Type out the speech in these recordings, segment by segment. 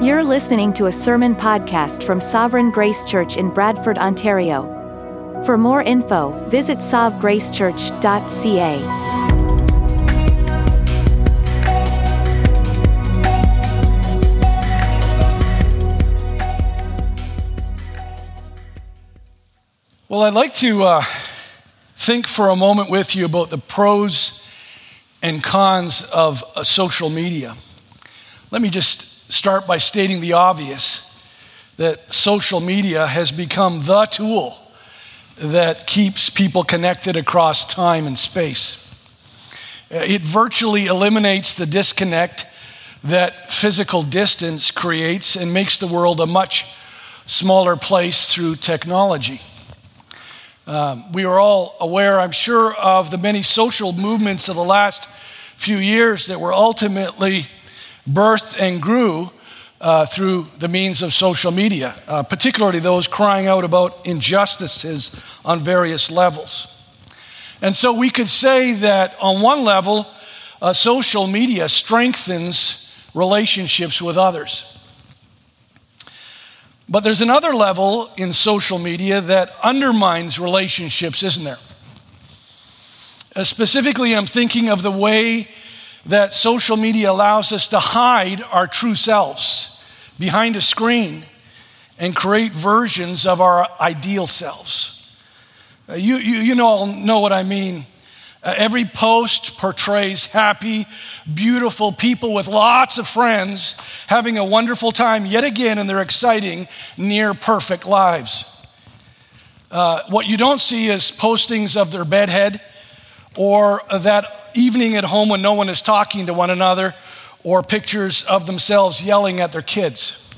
You're listening to a sermon podcast from Sovereign Grace Church in Bradford, Ontario. For more info, visit sovgracechurch.ca. Well, I'd like to uh, think for a moment with you about the pros and cons of uh, social media. Let me just start by stating the obvious that social media has become the tool that keeps people connected across time and space. It virtually eliminates the disconnect that physical distance creates and makes the world a much smaller place through technology. Um, we are all aware, I'm sure, of the many social movements of the last few years that were ultimately birthed and grew uh, through the means of social media, uh, particularly those crying out about injustices on various levels. And so we could say that on one level, uh, social media strengthens relationships with others. But there's another level in social media that undermines relationships, isn't there? Uh, specifically, I'm thinking of the way that social media allows us to hide our true selves behind a screen and create versions of our ideal selves. Uh, you, you, you know, know what I mean. Uh, every post portrays happy, beautiful people with lots of friends having a wonderful time yet again in their exciting, near perfect lives. Uh, what you don't see is postings of their bedhead or that evening at home when no one is talking to one another, or pictures of themselves yelling at their kids.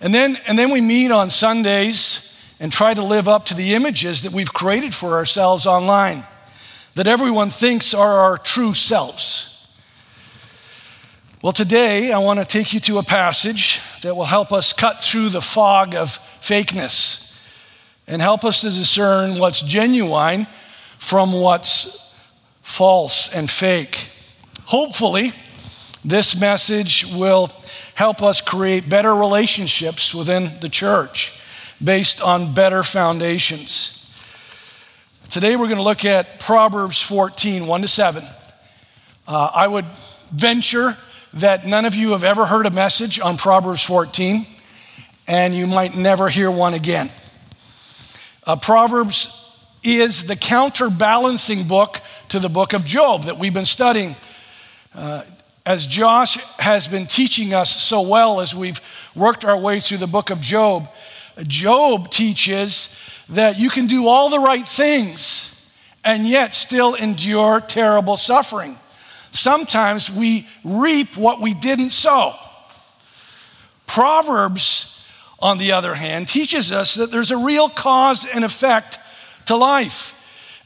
And then, and then we meet on Sundays and try to live up to the images that we've created for ourselves online, that everyone thinks are our true selves. Well, today I want to take you to a passage that will help us cut through the fog of fakeness and help us to discern what's genuine from what's false and fake. Hopefully, this message will help us create better relationships within the church based on better foundations. Today, we're going to look at Proverbs 14, 1 to 7. Uh, I would venture that none of you have ever heard a message on Proverbs 14, and you might never hear one again. Uh, Proverbs is the counterbalancing book to the book of Job that we've been studying. Uh, as Josh has been teaching us so well as we've worked our way through the book of Job, Job teaches that you can do all the right things and yet still endure terrible suffering. Sometimes we reap what we didn't sow. Proverbs, on the other hand, teaches us that there's a real cause and effect to life.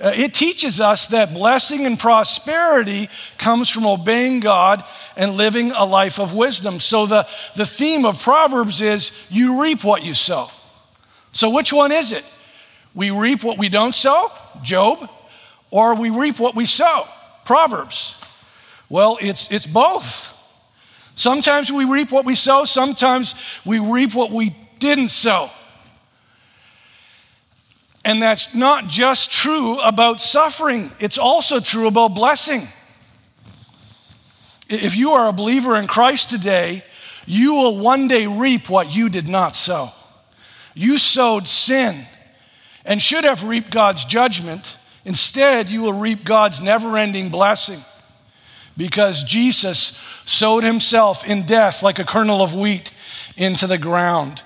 Uh, it teaches us that blessing and prosperity comes from obeying God and living a life of wisdom. So, the, the theme of Proverbs is you reap what you sow. So, which one is it? We reap what we don't sow, Job, or we reap what we sow, Proverbs. Well, it's, it's both. Sometimes we reap what we sow, sometimes we reap what we didn't sow. And that's not just true about suffering, it's also true about blessing. If you are a believer in Christ today, you will one day reap what you did not sow. You sowed sin and should have reaped God's judgment. Instead, you will reap God's never ending blessing because Jesus sowed himself in death like a kernel of wheat into the ground.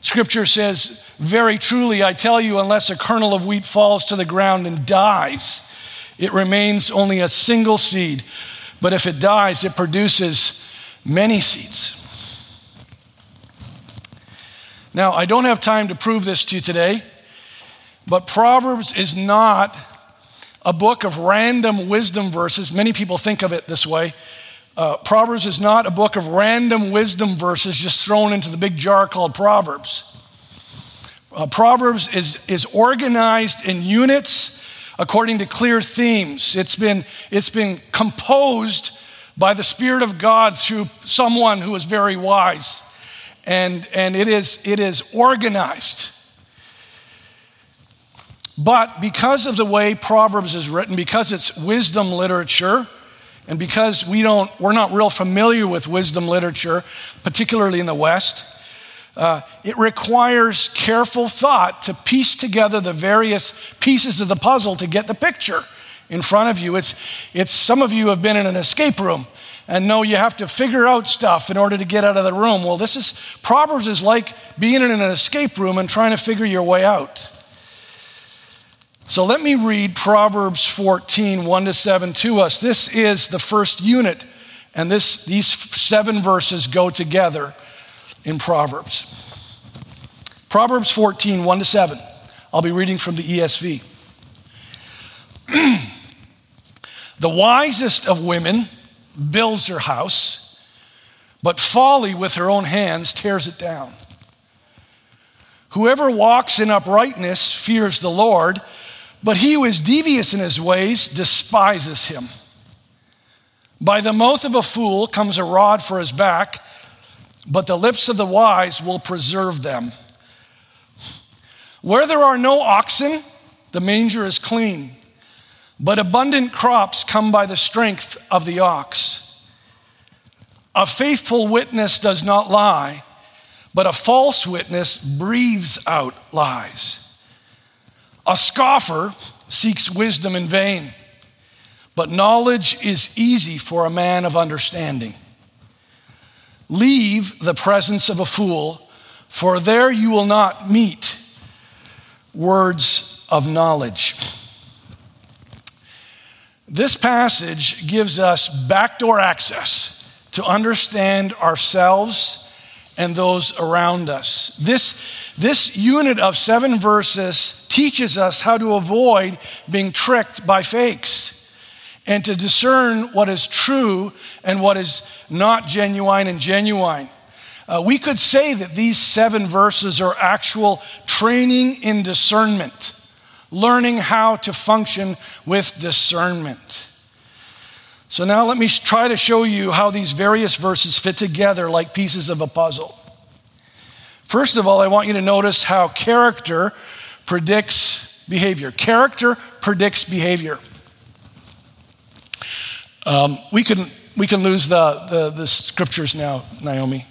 Scripture says, Very truly, I tell you, unless a kernel of wheat falls to the ground and dies, it remains only a single seed. But if it dies, it produces many seeds. Now, I don't have time to prove this to you today, but Proverbs is not a book of random wisdom verses. Many people think of it this way. Uh, Proverbs is not a book of random wisdom verses just thrown into the big jar called Proverbs. Uh, Proverbs is, is organized in units according to clear themes. It's been, it's been composed by the Spirit of God through someone who is very wise. And, and it, is, it is organized. But because of the way Proverbs is written, because it's wisdom literature, and because we don't, we're not real familiar with wisdom literature, particularly in the West, uh, it requires careful thought to piece together the various pieces of the puzzle to get the picture in front of you. It's, it's some of you have been in an escape room and know you have to figure out stuff in order to get out of the room. Well, this is Proverbs is like being in an escape room and trying to figure your way out. So let me read Proverbs 14, 1 to 7 to us. This is the first unit, and this, these seven verses go together in Proverbs. Proverbs 14, 1 to 7. I'll be reading from the ESV. the wisest of women builds her house, but folly with her own hands tears it down. Whoever walks in uprightness fears the Lord but he who is devious in his ways despises him. By the mouth of a fool comes a rod for his back, but the lips of the wise will preserve them. Where there are no oxen, the manger is clean, but abundant crops come by the strength of the ox. A faithful witness does not lie, but a false witness breathes out lies. A scoffer seeks wisdom in vain, but knowledge is easy for a man of understanding. Leave the presence of a fool, for there you will not meet words of knowledge. This passage gives us backdoor access to understand ourselves and those around us. This this unit of seven verses teaches us how to avoid being tricked by fakes and to discern what is true and what is not genuine and genuine. Uh, we could say that these seven verses are actual training in discernment, learning how to function with discernment. So now let me try to show you how these various verses fit together like pieces of a puzzle. First of all, I want you to notice how character predicts behavior. Character predicts behavior. Um, we, can, we can lose the, the, the scriptures now, Naomi.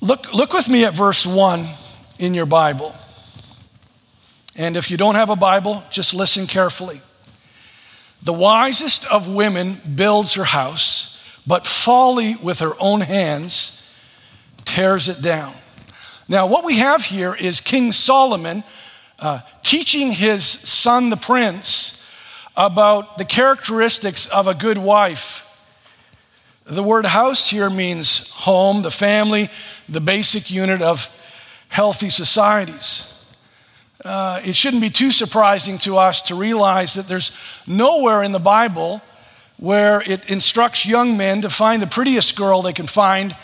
Look, look with me at verse 1 in your Bible. And if you don't have a Bible, just listen carefully. The wisest of women builds her house, but folly with her own hands tears it down. Now, what we have here is King Solomon uh, teaching his son, the prince, about the characteristics of a good wife. The word house here means home, the family, the basic unit of healthy societies. Uh, it shouldn't be too surprising to us to realize that there's nowhere in the Bible where it instructs young men to find the prettiest girl they can find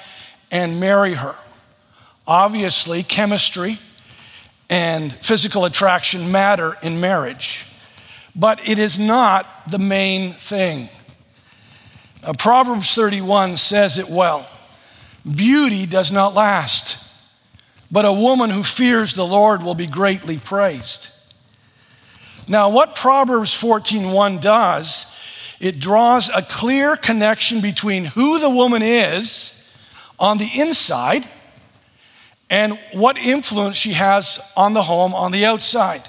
and marry her. Obviously, chemistry and physical attraction matter in marriage, but it is not the main thing. Uh, Proverbs 31 says it well Beauty does not last, but a woman who fears the Lord will be greatly praised. Now, what Proverbs 14:1 does, it draws a clear connection between who the woman is on the inside and what influence she has on the home on the outside.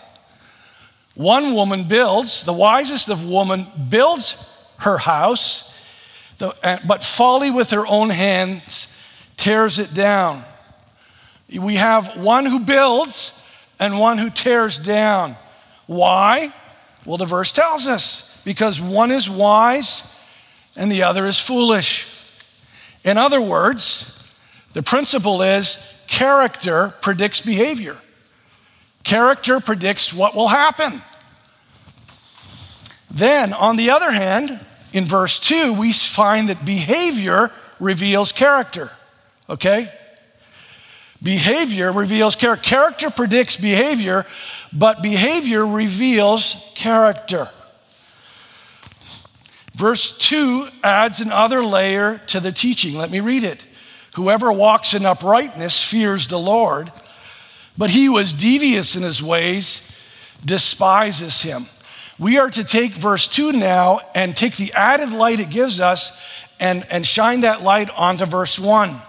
One woman builds, the wisest of women builds her house, but folly with her own hands tears it down. We have one who builds and one who tears down. Why? Well, the verse tells us because one is wise and the other is foolish. In other words, the principle is character predicts behavior. Character predicts what will happen. Then, on the other hand, in verse 2, we find that behavior reveals character. Okay? Behavior reveals character. Character predicts behavior, but behavior reveals character. Verse 2 adds another layer to the teaching. Let me read it. Whoever walks in uprightness fears the Lord, but he who is devious in his ways despises him. We are to take verse 2 now and take the added light it gives us and, and shine that light onto verse 1.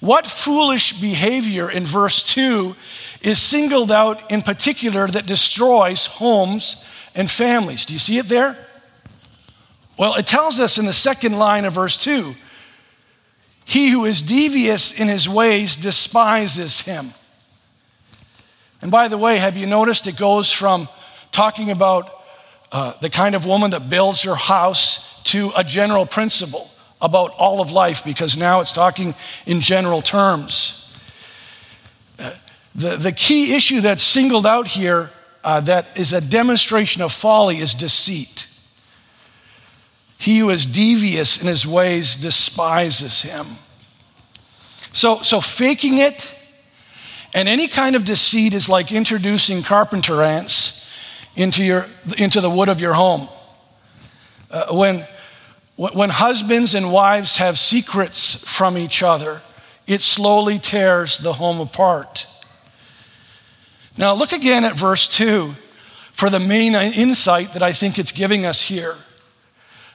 What foolish behavior in verse 2 is singled out in particular that destroys homes and families? Do you see it there? Well, it tells us in the second line of verse 2 He who is devious in his ways despises him. And by the way, have you noticed it goes from talking about uh, the kind of woman that builds her house to a general principle about all of life because now it's talking in general terms. Uh, the, the key issue that's singled out here uh, that is a demonstration of folly is deceit. He who is devious in his ways despises him. So, so faking it and any kind of deceit is like introducing carpenter ants into, your, into the wood of your home. Uh, when, when husbands and wives have secrets from each other, it slowly tears the home apart. Now, look again at verse 2 for the main insight that I think it's giving us here.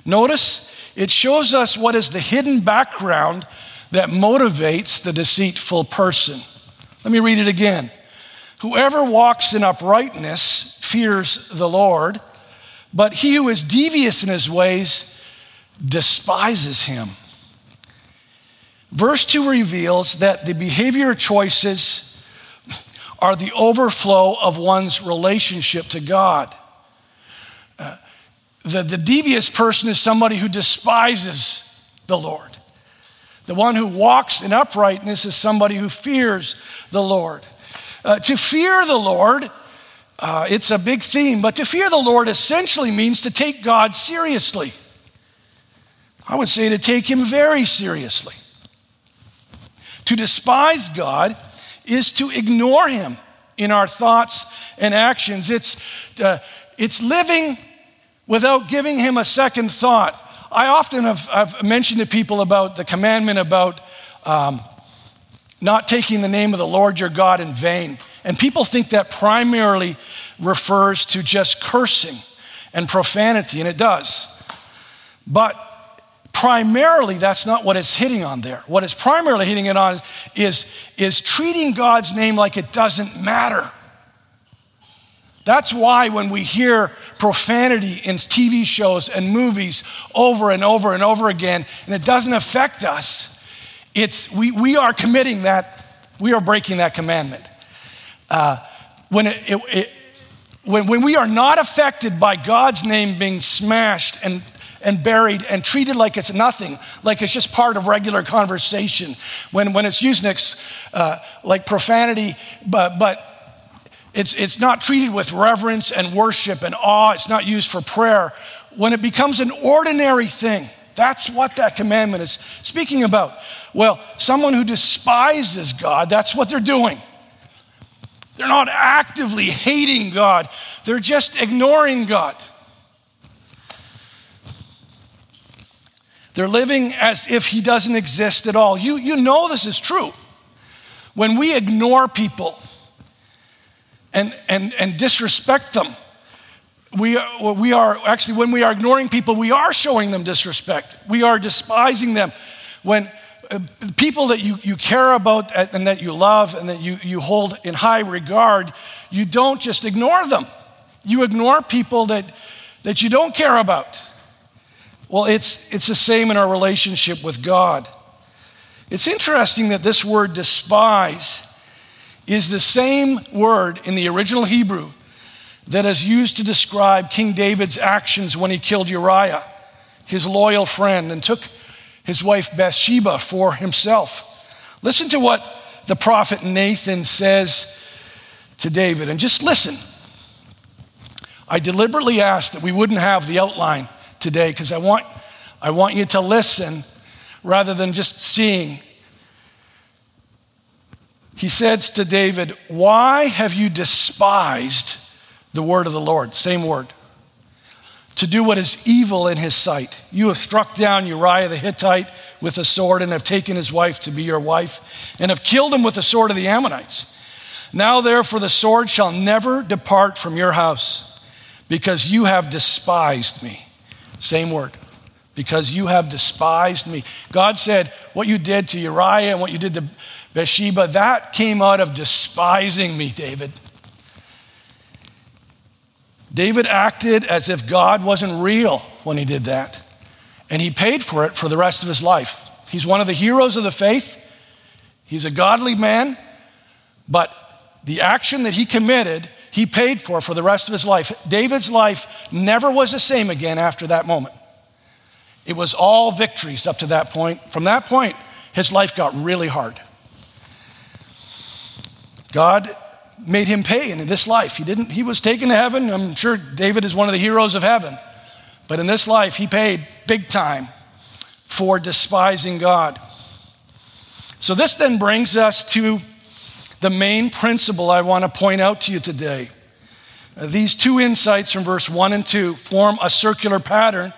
Notice it shows us what is the hidden background that motivates the deceitful person. Let me read it again. Whoever walks in uprightness fears the Lord, but he who is devious in his ways despises him. Verse 2 reveals that the behavior choices are the overflow of one's relationship to God the, the devious person is somebody who despises the Lord. The one who walks in uprightness is somebody who fears the Lord. Uh, to fear the Lord, uh, it's a big theme, but to fear the Lord essentially means to take God seriously. I would say to take Him very seriously. To despise God is to ignore Him in our thoughts and actions. It's, uh, it's living without giving him a second thought. I often have I've mentioned to people about the commandment about um, not taking the name of the Lord your God in vain. And people think that primarily refers to just cursing and profanity, and it does. But primarily, that's not what it's hitting on there. What it's primarily hitting it on is, is treating God's name like it doesn't matter. That's why when we hear profanity in TV shows and movies over and over and over again, and it doesn't affect us, it's, we, we are committing that, we are breaking that commandment. Uh, when, it, it, it, when, when we are not affected by God's name being smashed and, and buried and treated like it's nothing, like it's just part of regular conversation, when, when it's used next, uh, like profanity, but, but it's, it's not treated with reverence and worship and awe. It's not used for prayer. When it becomes an ordinary thing, that's what that commandment is speaking about. Well, someone who despises God, that's what they're doing. They're not actively hating God, they're just ignoring God. They're living as if He doesn't exist at all. You, you know this is true. When we ignore people, and, and, and disrespect them. We are, we are actually, when we are ignoring people, we are showing them disrespect. We are despising them. When uh, people that you, you care about and that you love and that you, you hold in high regard, you don't just ignore them. You ignore people that, that you don't care about. Well, it's, it's the same in our relationship with God. It's interesting that this word despise is the same word in the original Hebrew that is used to describe King David's actions when he killed Uriah, his loyal friend, and took his wife Bathsheba for himself. Listen to what the prophet Nathan says to David, and just listen. I deliberately asked that we wouldn't have the outline today because I want, I want you to listen rather than just seeing he says to David, Why have you despised the word of the Lord? Same word. to do what is evil in his sight. You have struck down Uriah the Hittite with a sword and have taken his wife to be your wife and have killed him with the sword of the Ammonites. Now, therefore, the sword shall never depart from your house because you have despised me. Same word. Because you have despised me. God said, What you did to Uriah and what you did to Bathsheba, that came out of despising me, David. David acted as if God wasn't real when he did that, and he paid for it for the rest of his life. He's one of the heroes of the faith. He's a godly man, but the action that he committed, he paid for for the rest of his life. David's life never was the same again after that moment. It was all victories up to that point. From that point, his life got really hard. God made him pay in this life. He didn't, he was taken to heaven. I'm sure David is one of the heroes of heaven. But in this life, he paid big time for despising God. So this then brings us to the main principle I want to point out to you today. Uh, these two insights from verse 1 and 2 form a circular pattern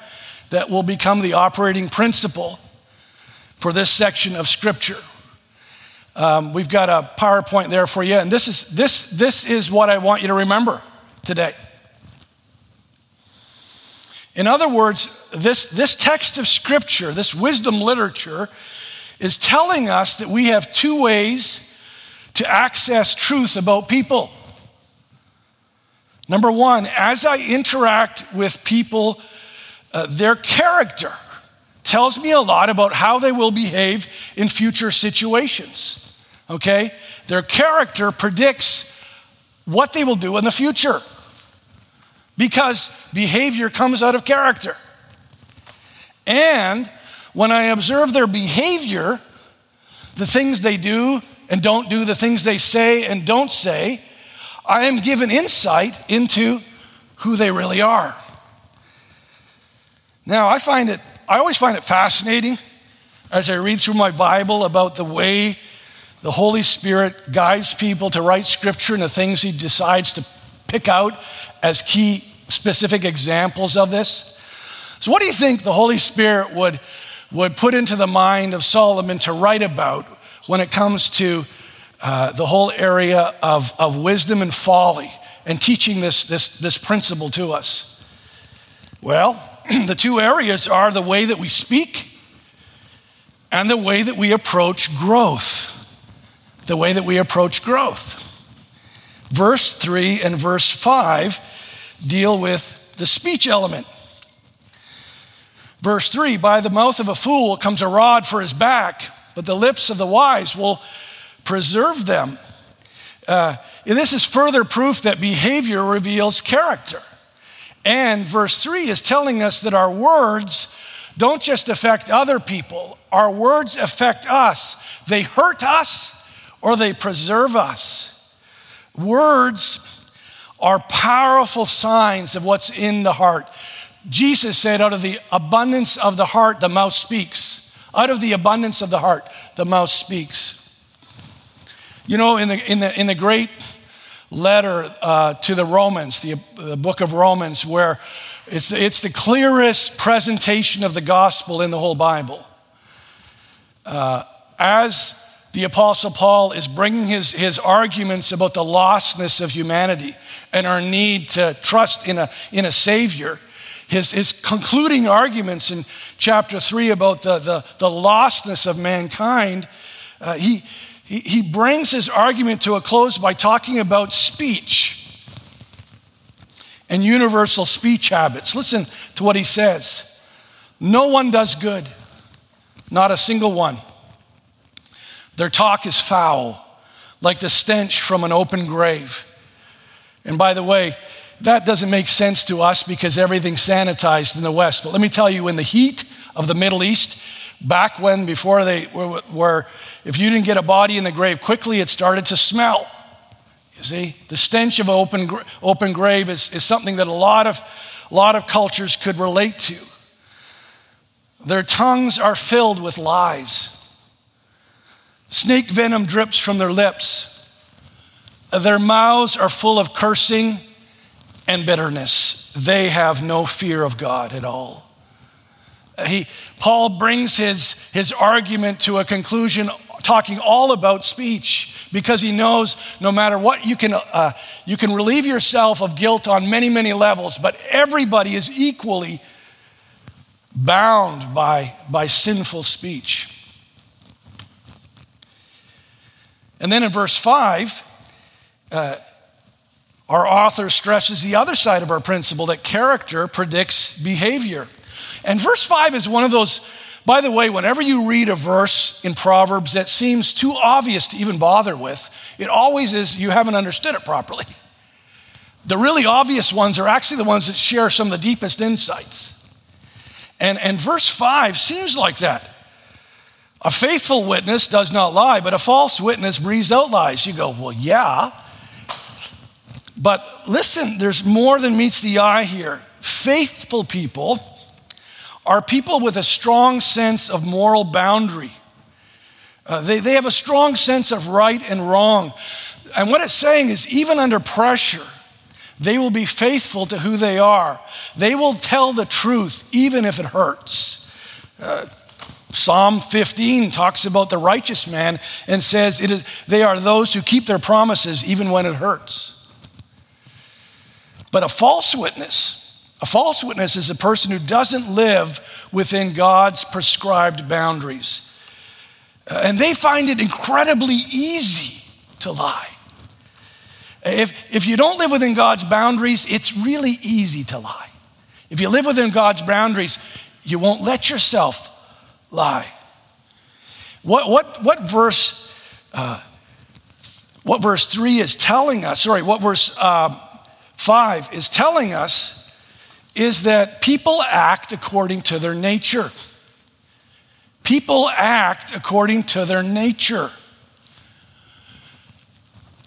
that will become the operating principle for this section of Scripture. Um, we've got a PowerPoint there for you, and this is, this, this is what I want you to remember today. In other words, this, this text of Scripture, this wisdom literature, is telling us that we have two ways to access truth about people. Number one, as I interact with people, uh, their character tells me a lot about how they will behave in future situations okay? Their character predicts what they will do in the future because behavior comes out of character. And when I observe their behavior, the things they do and don't do, the things they say and don't say, I am given insight into who they really are. Now, I find it, I always find it fascinating as I read through my Bible about the way the Holy Spirit guides people to write scripture and the things he decides to pick out as key specific examples of this. So, what do you think the Holy Spirit would, would put into the mind of Solomon to write about when it comes to uh, the whole area of, of wisdom and folly and teaching this, this, this principle to us? Well, the two areas are the way that we speak and the way that we approach growth the way that we approach growth. Verse 3 and verse 5 deal with the speech element. Verse 3 By the mouth of a fool comes a rod for his back, but the lips of the wise will preserve them. Uh, this is further proof that behavior reveals character. And verse 3 is telling us that our words don't just affect other people, our words affect us. They hurt us or they preserve us. Words are powerful signs of what's in the heart. Jesus said, out of the abundance of the heart, the mouth speaks. Out of the abundance of the heart, the mouth speaks. You know, in the, in the, in the great letter uh, to the Romans, the, the book of Romans, where it's, it's the clearest presentation of the gospel in the whole Bible. Uh, as the Apostle Paul is bringing his, his arguments about the lostness of humanity and our need to trust in a, in a Savior. His, his concluding arguments in chapter 3 about the, the, the lostness of mankind, uh, he, he, he brings his argument to a close by talking about speech and universal speech habits. Listen to what he says No one does good, not a single one. Their talk is foul, like the stench from an open grave. And by the way, that doesn't make sense to us because everything's sanitized in the West. But let me tell you, in the heat of the Middle East, back when, before they were, were if you didn't get a body in the grave quickly, it started to smell. You see, the stench of an open, open grave is, is something that a lot of, a lot of cultures could relate to. Their tongues are filled with lies. Snake venom drips from their lips. Their mouths are full of cursing and bitterness. They have no fear of God at all. He, Paul brings his, his argument to a conclusion talking all about speech because he knows no matter what you can, uh, you can relieve yourself of guilt on many, many levels, but everybody is equally bound by, by sinful speech. And then in verse 5, uh, our author stresses the other side of our principle that character predicts behavior. And verse 5 is one of those, by the way, whenever you read a verse in Proverbs that seems too obvious to even bother with, it always is you haven't understood it properly. The really obvious ones are actually the ones that share some of the deepest insights. And, and verse 5 seems like that. A faithful witness does not lie, but a false witness breathes out lies. You go, well, yeah. But listen, there's more than meets the eye here. Faithful people are people with a strong sense of moral boundary. Uh, they, they have a strong sense of right and wrong. And what it's saying is, even under pressure, they will be faithful to who they are. They will tell the truth, even if it hurts. Uh, Psalm 15 talks about the righteous man and says it is, they are those who keep their promises even when it hurts. But a false witness, a false witness is a person who doesn't live within God's prescribed boundaries. Uh, and they find it incredibly easy to lie. If, if you don't live within God's boundaries, it's really easy to lie. If you live within God's boundaries, you won't let yourself lie. What, what, what verse, uh, what verse 3 is telling us, sorry, what verse uh, 5 is telling us is that people act according to their nature. People act according to their nature.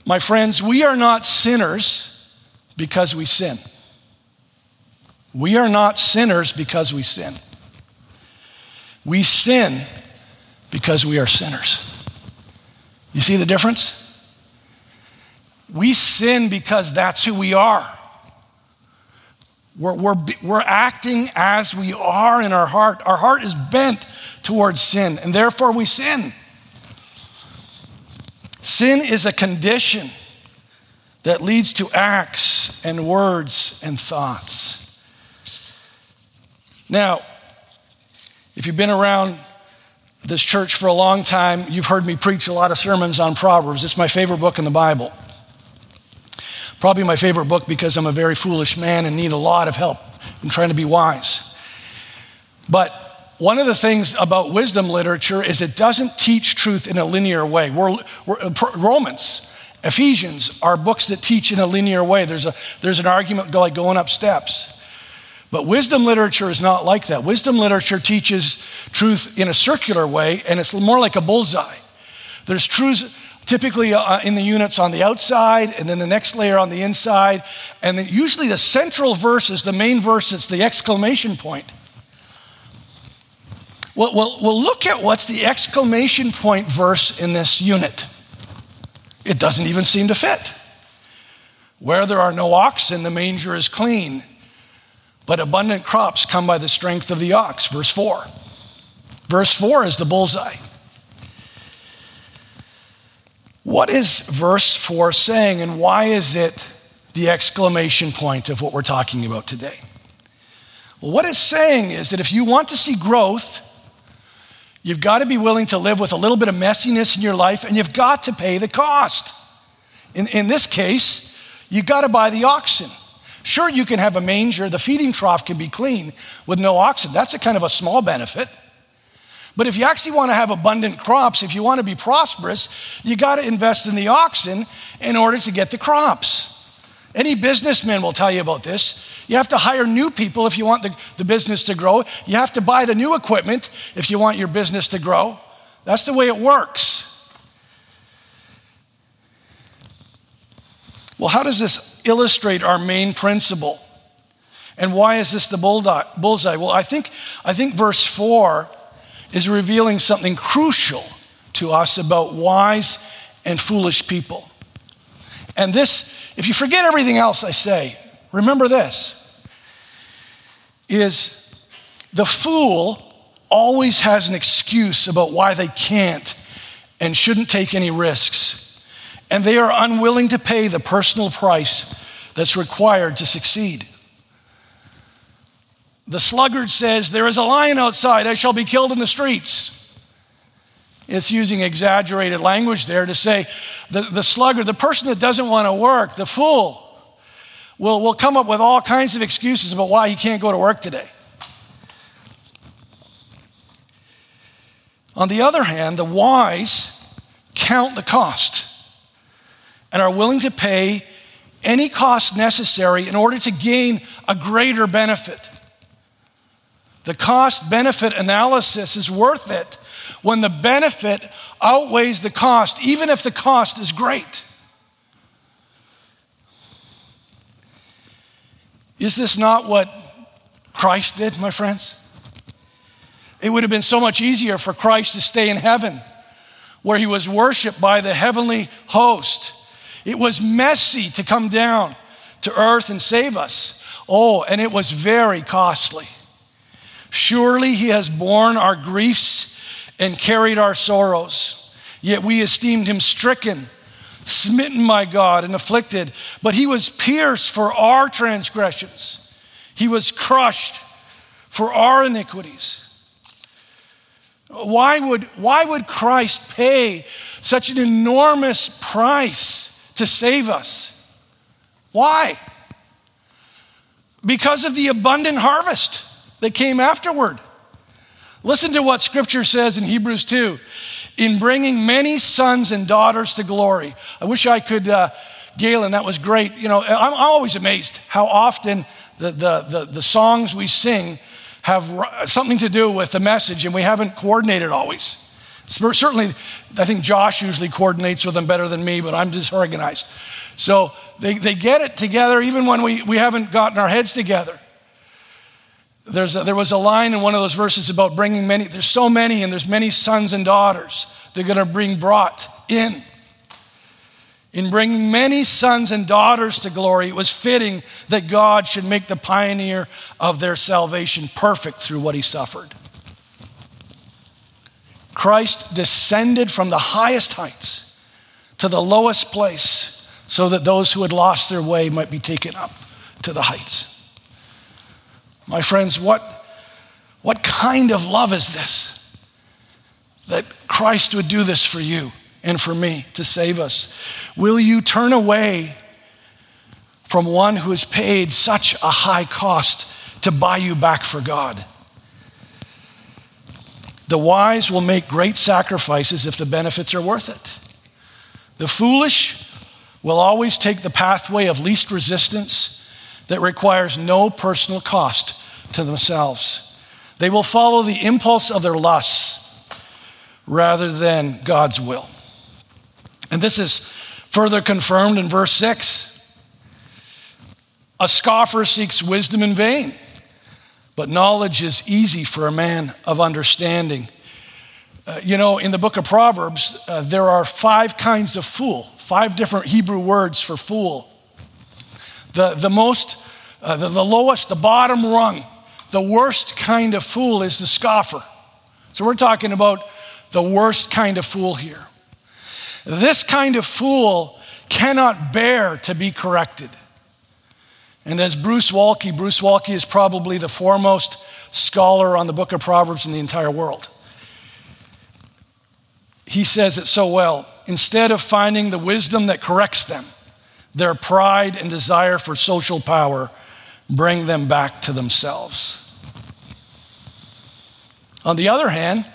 My friends, we are not sinners because we sin. We are not sinners because we sin. We sin because we are sinners. You see the difference? We sin because that's who we are. We're, we're, we're acting as we are in our heart. Our heart is bent towards sin, and therefore we sin. Sin is a condition that leads to acts and words and thoughts. Now, if you've been around this church for a long time, you've heard me preach a lot of sermons on Proverbs. It's my favorite book in the Bible. Probably my favorite book because I'm a very foolish man and need a lot of help in trying to be wise. But one of the things about wisdom literature is it doesn't teach truth in a linear way. We're, we're, uh, Romans, Ephesians are books that teach in a linear way. There's, a, there's an argument like going up steps. But wisdom literature is not like that. Wisdom literature teaches truth in a circular way, and it's more like a bullseye. There's truths typically uh, in the units on the outside, and then the next layer on the inside. And usually the central verse is the main verse, it's the exclamation point. Well, well, we'll look at what's the exclamation point verse in this unit. It doesn't even seem to fit. Where there are no oxen, the manger is clean, but abundant crops come by the strength of the ox. Verse 4. Verse 4 is the bullseye. What is verse 4 saying, and why is it the exclamation point of what we're talking about today? Well, what it's saying is that if you want to see growth, you've got to be willing to live with a little bit of messiness in your life, and you've got to pay the cost. In, in this case, you've got to buy the oxen. Sure, you can have a manger, the feeding trough can be clean with no oxen. That's a kind of a small benefit. But if you actually want to have abundant crops, if you want to be prosperous, you got to invest in the oxen in order to get the crops. Any businessman will tell you about this. You have to hire new people if you want the, the business to grow. You have to buy the new equipment if you want your business to grow. That's the way it works. Well, how does this illustrate our main principle? And why is this the bullseye? Well, I think, I think verse 4 is revealing something crucial to us about wise and foolish people. And this, if you forget everything else I say, remember this is the fool always has an excuse about why they can't and shouldn't take any risks. And they are unwilling to pay the personal price that's required to succeed. The sluggard says, There is a lion outside, I shall be killed in the streets. It's using exaggerated language there to say the, the sluggard, the person that doesn't want to work, the fool, will, will come up with all kinds of excuses about why he can't go to work today. On the other hand, the wise count the cost and are willing to pay any cost necessary in order to gain a greater benefit. The cost benefit analysis is worth it when the benefit outweighs the cost, even if the cost is great. Is this not what Christ did, my friends? It would have been so much easier for Christ to stay in heaven where he was worshiped by the heavenly host. It was messy to come down to earth and save us. Oh, and it was very costly. Surely he has borne our griefs and carried our sorrows. Yet we esteemed him stricken, smitten by God, and afflicted. But he was pierced for our transgressions, he was crushed for our iniquities. Why would, why would Christ pay such an enormous price to save us? Why? Because of the abundant harvest that came afterward. Listen to what scripture says in Hebrews 2 in bringing many sons and daughters to glory. I wish I could, uh, Galen, that was great. You know, I'm, always amazed how often the, the, the, the songs we sing have something to do with the message, and we haven't coordinated always. Certainly, I think Josh usually coordinates with them better than me, but I'm disorganized. So they, they get it together even when we, we haven't gotten our heads together. There's a, there was a line in one of those verses about bringing many, there's so many, and there's many sons and daughters they're going to bring brought in. In bringing many sons and daughters to glory, it was fitting that God should make the pioneer of their salvation perfect through what he suffered. Christ descended from the highest heights to the lowest place so that those who had lost their way might be taken up to the heights. My friends, what, what kind of love is this? That Christ would do this for you and for me to save us. Will you turn away from one who has paid such a high cost to buy you back for God? The wise will make great sacrifices if the benefits are worth it. The foolish will always take the pathway of least resistance that requires no personal cost to themselves. They will follow the impulse of their lusts rather than God's will. And this is further confirmed in verse 6. A scoffer seeks wisdom in vain, but knowledge is easy for a man of understanding. Uh, you know, in the book of Proverbs, uh, there are five kinds of fool, five different Hebrew words for fool. The, the most, uh, the, the lowest, the bottom rung, the worst kind of fool is the scoffer. So we're talking about the worst kind of fool here. This kind of fool cannot bear to be corrected. And as Bruce Waltke, Bruce Waltke is probably the foremost scholar on the book of Proverbs in the entire world. He says it so well. Instead of finding the wisdom that corrects them, their pride and desire for social power bring them back to themselves. On the other hand,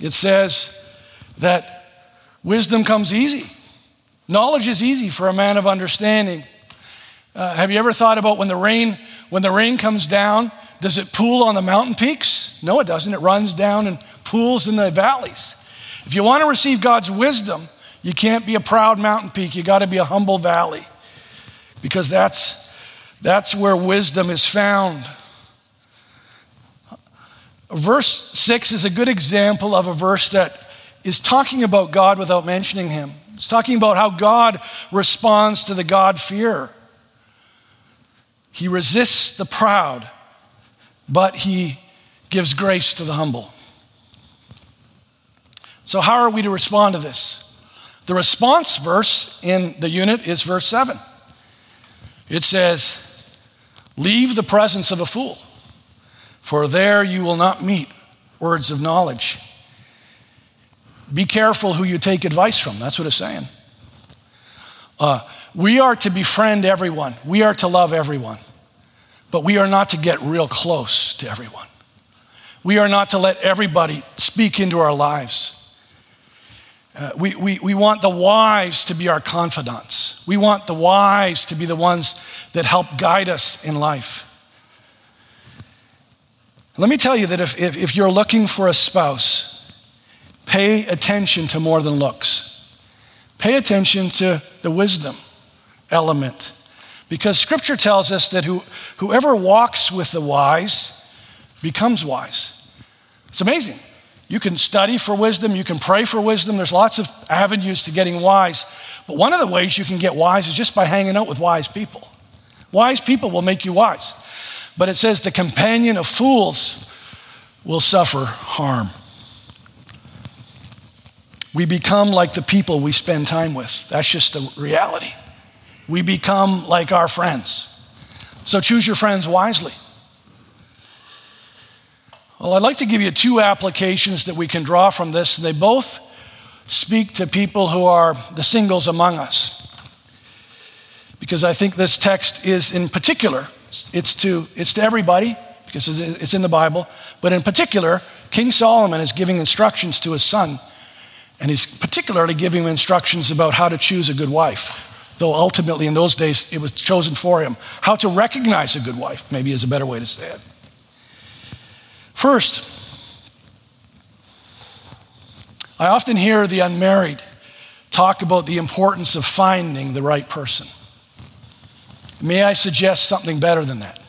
it says that wisdom comes easy. Knowledge is easy for a man of understanding. Uh, have you ever thought about when the rain when the rain comes down, does it pool on the mountain peaks? No, it doesn't. It runs down and pools in the valleys. If you want to receive God's wisdom, you can't be a proud mountain peak. You got to be a humble valley because that's that's where wisdom is found. Verse 6 is a good example of a verse that is talking about God without mentioning him. It's talking about how God responds to the God fear. He resists the proud, but he gives grace to the humble. So, how are we to respond to this? The response verse in the unit is verse 7. It says, Leave the presence of a fool, for there you will not meet words of knowledge. Be careful who you take advice from. That's what it's saying. Uh, we are to befriend everyone, we are to love everyone, but we are not to get real close to everyone. We are not to let everybody speak into our lives. Uh, we, we, we want the wise to be our confidants. We want the wise to be the ones that help guide us in life. Let me tell you that if, if, if you're looking for a spouse, pay attention to more than looks. Pay attention to the wisdom element. Because scripture tells us that who, whoever walks with the wise becomes wise. It's amazing. You can study for wisdom, you can pray for wisdom. There's lots of avenues to getting wise. But one of the ways you can get wise is just by hanging out with wise people. Wise people will make you wise. But it says the companion of fools will suffer harm. We become like the people we spend time with. That's just the reality. We become like our friends. So choose your friends wisely. Well, I'd like to give you two applications that we can draw from this. and They both speak to people who are the singles among us. Because I think this text is in particular, it's to, it's to everybody, because it's in the Bible, but in particular, King Solomon is giving instructions to his son, and he's particularly giving him instructions about how to choose a good wife. Though ultimately in those days it was chosen for him. How to recognize a good wife, maybe is a better way to say it. First, I often hear the unmarried talk about the importance of finding the right person. May I suggest something better than that?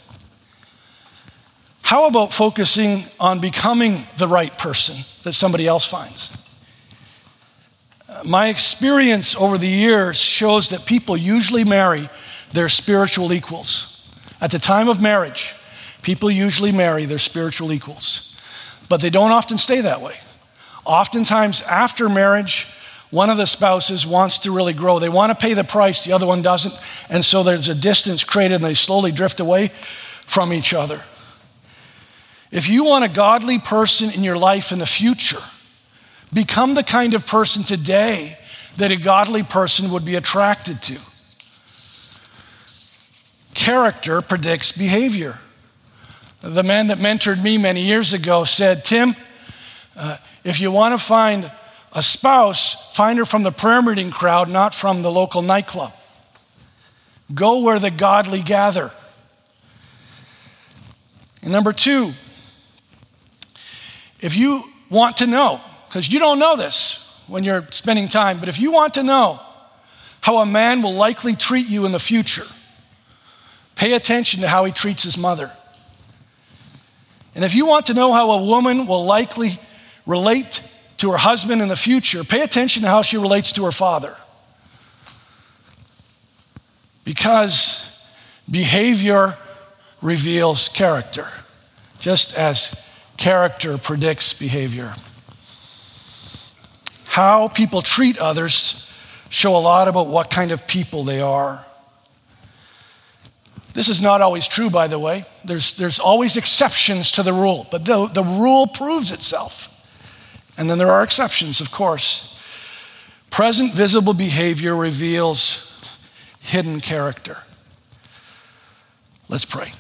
How about focusing on becoming the right person that somebody else finds? My experience over the years shows that people usually marry their spiritual equals. At the time of marriage, People usually marry their spiritual equals, but they don't often stay that way. Oftentimes, after marriage, one of the spouses wants to really grow. They want to pay the price, the other one doesn't. And so there's a distance created and they slowly drift away from each other. If you want a godly person in your life in the future, become the kind of person today that a godly person would be attracted to. Character predicts behavior. The man that mentored me many years ago said, Tim, uh, if you want to find a spouse, find her from the prayer meeting crowd, not from the local nightclub. Go where the godly gather. And number two, if you want to know, because you don't know this when you're spending time, but if you want to know how a man will likely treat you in the future, pay attention to how he treats his mother. And if you want to know how a woman will likely relate to her husband in the future, pay attention to how she relates to her father. Because behavior reveals character, just as character predicts behavior. How people treat others show a lot about what kind of people they are. This is not always true, by the way. There's, there's always exceptions to the rule, but the, the rule proves itself. And then there are exceptions, of course. Present visible behavior reveals hidden character. Let's pray.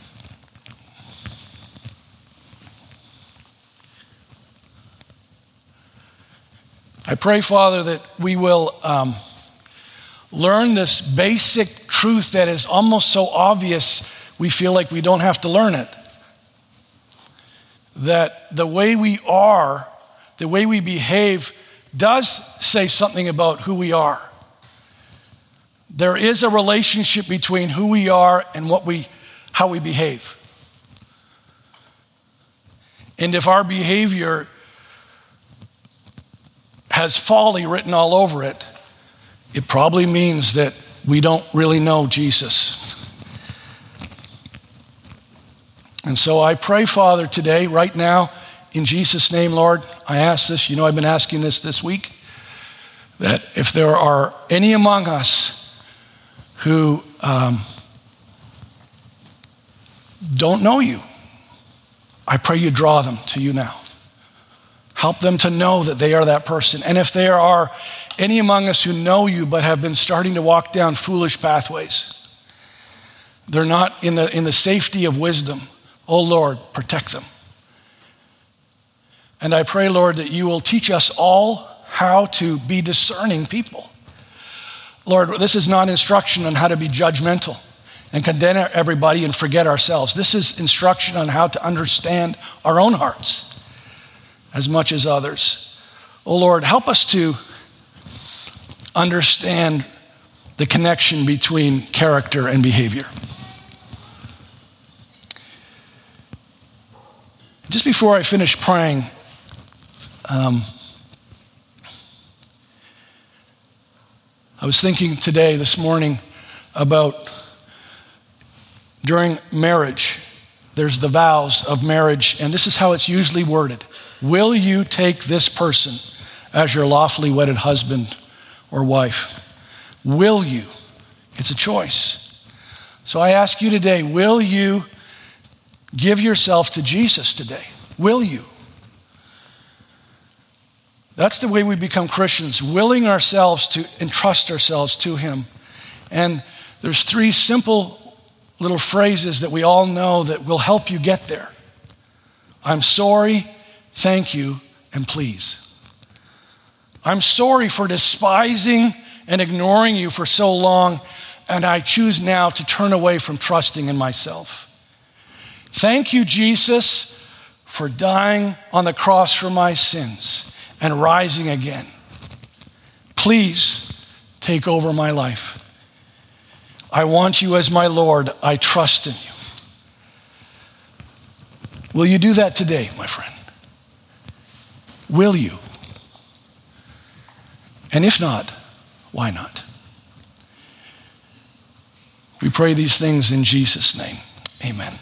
I pray, Father, that we will. Um, learn this basic truth that is almost so obvious we feel like we don't have to learn it. That the way we are, the way we behave, does say something about who we are. There is a relationship between who we are and what we, how we behave. And if our behavior has folly written all over it, it probably means that we don't really know Jesus. And so I pray, Father, today, right now, in Jesus' name, Lord, I ask this. You know, I've been asking this this week that if there are any among us who um, don't know you, I pray you draw them to you now. Help them to know that they are that person. And if there are any among us who know you but have been starting to walk down foolish pathways, they're not in the, in the safety of wisdom. Oh Lord, protect them. And I pray, Lord, that you will teach us all how to be discerning people. Lord, this is not instruction on how to be judgmental and condemn everybody and forget ourselves. This is instruction on how to understand our own hearts as much as others. Oh Lord, help us to understand the connection between character and behavior. Just before I finish praying, um, I was thinking today, this morning, about during marriage, there's the vows of marriage, and this is how it's usually worded Will you take this person as your lawfully wedded husband or wife? Will you? It's a choice. So I ask you today will you give yourself to Jesus today? Will you? That's the way we become Christians, willing ourselves to entrust ourselves to Him. And there's three simple little phrases that we all know that will help you get there I'm sorry, thank you, and please. I'm sorry for despising and ignoring you for so long, and I choose now to turn away from trusting in myself. Thank you, Jesus, for dying on the cross for my sins and rising again. Please take over my life. I want you as my Lord. I trust in you. Will you do that today, my friend? Will you? And if not, why not? We pray these things in Jesus' name. Amen.